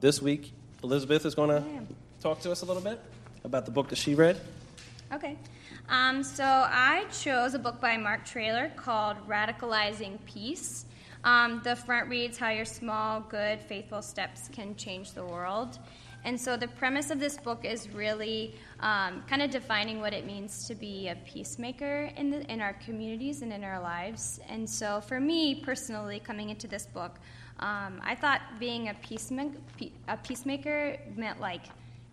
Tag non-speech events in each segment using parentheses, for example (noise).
This week, Elizabeth is going to talk to us a little bit about the book that she read. Okay. Um, so I chose a book by Mark Trailer called Radicalizing Peace. Um, the front reads How Your Small, Good, Faithful Steps Can Change the World. And so the premise of this book is really um, kind of defining what it means to be a peacemaker in, the, in our communities and in our lives. And so for me personally, coming into this book, um, I thought being a, a peacemaker meant like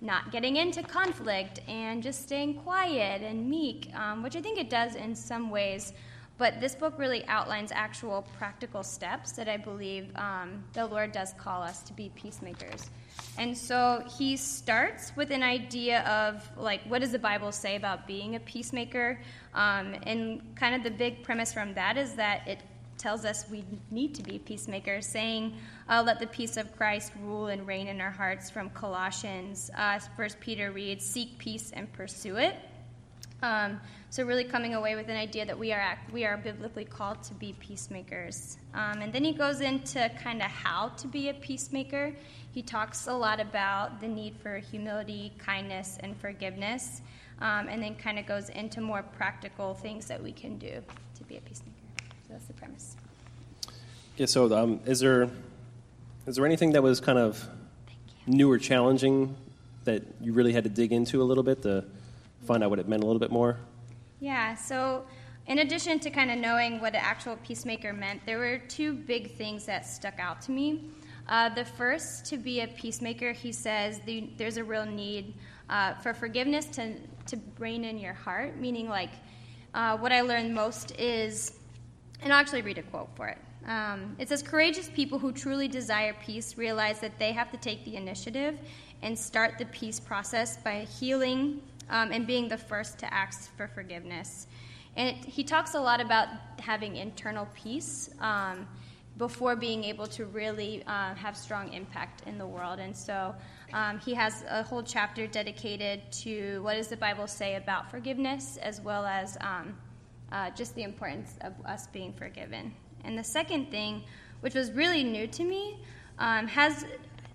not getting into conflict and just staying quiet and meek, um, which I think it does in some ways. But this book really outlines actual practical steps that I believe um, the Lord does call us to be peacemakers. And so he starts with an idea of, like, what does the Bible say about being a peacemaker? Um, and kind of the big premise from that is that it tells us we need to be peacemakers, saying, uh, Let the peace of Christ rule and reign in our hearts from Colossians. Uh, First Peter reads, Seek peace and pursue it. Um, so really coming away with an idea that we are we are biblically called to be peacemakers. Um, and then he goes into kind of how to be a peacemaker. He talks a lot about the need for humility, kindness, and forgiveness, um, and then kind of goes into more practical things that we can do to be a peacemaker. So that's the premise. Yeah. So, um, is there is there anything that was kind of new or challenging that you really had to dig into a little bit to find out what it meant a little bit more? Yeah. So. In addition to kind of knowing what an actual peacemaker meant, there were two big things that stuck out to me. Uh, the first, to be a peacemaker, he says the, there's a real need uh, for forgiveness to, to reign in your heart, meaning, like, uh, what I learned most is, and I'll actually read a quote for it. Um, it says, Courageous people who truly desire peace realize that they have to take the initiative and start the peace process by healing um, and being the first to ask for forgiveness. And it, he talks a lot about having internal peace um, before being able to really uh, have strong impact in the world. And so um, he has a whole chapter dedicated to what does the Bible say about forgiveness, as well as um, uh, just the importance of us being forgiven. And the second thing, which was really new to me, um, has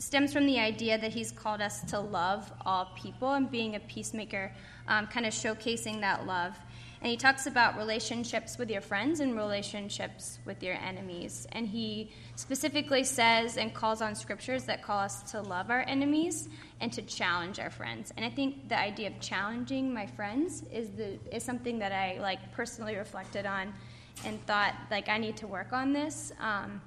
stems from the idea that he's called us to love all people and being a peacemaker, um, kind of showcasing that love. And he talks about relationships with your friends and relationships with your enemies. And he specifically says and calls on scriptures that call us to love our enemies and to challenge our friends. And I think the idea of challenging my friends is the is something that I like personally reflected on and thought like I need to work on this. Um,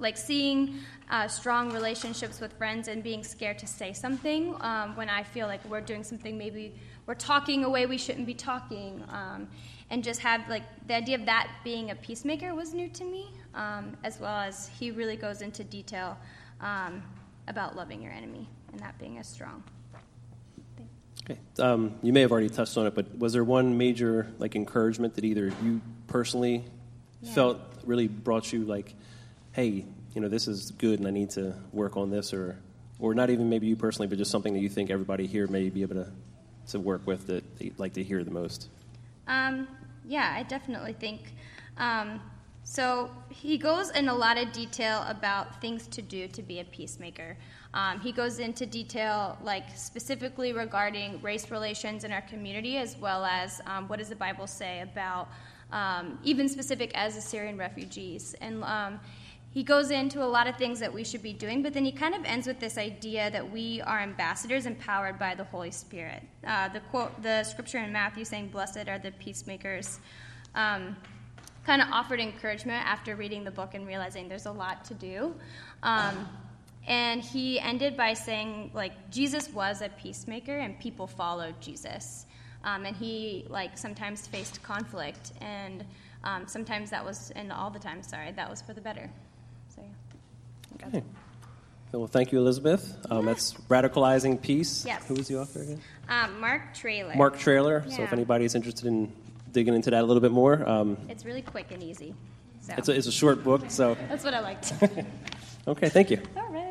like seeing uh, strong relationships with friends and being scared to say something um, when I feel like we're doing something maybe we're talking a way we shouldn't be talking, um, and just have like the idea of that being a peacemaker was new to me, um, as well as he really goes into detail um, about loving your enemy and that being a strong. Thing. Okay, um, you may have already touched on it, but was there one major like encouragement that either you personally yeah. felt really brought you like, hey, you know, this is good, and I need to work on this, or or not even maybe you personally, but just something that you think everybody here may be able to to work with that they'd like to hear the most? Um, yeah, I definitely think. Um, so he goes in a lot of detail about things to do to be a peacemaker. Um, he goes into detail, like specifically regarding race relations in our community, as well as um, what does the Bible say about um, even specific as Assyrian refugees. And um, he goes into a lot of things that we should be doing, but then he kind of ends with this idea that we are ambassadors empowered by the Holy Spirit. Uh, the quote, the scripture in Matthew saying, "Blessed are the peacemakers," um, kind of offered encouragement after reading the book and realizing there's a lot to do. Um, and he ended by saying, like, Jesus was a peacemaker, and people followed Jesus. Um, and he, like, sometimes faced conflict, and um, sometimes that was, and all the time, sorry, that was for the better. Okay. Well, thank you, Elizabeth. Um, that's Radicalizing Peace. Yes. Who was the author again? Um, Mark Trailer. Mark. Yeah. So if anybody's interested in digging into that a little bit more. Um, it's really quick and easy. So. It's, a, it's a short book, so. (laughs) That's what I liked. (laughs) okay, thank you. All right.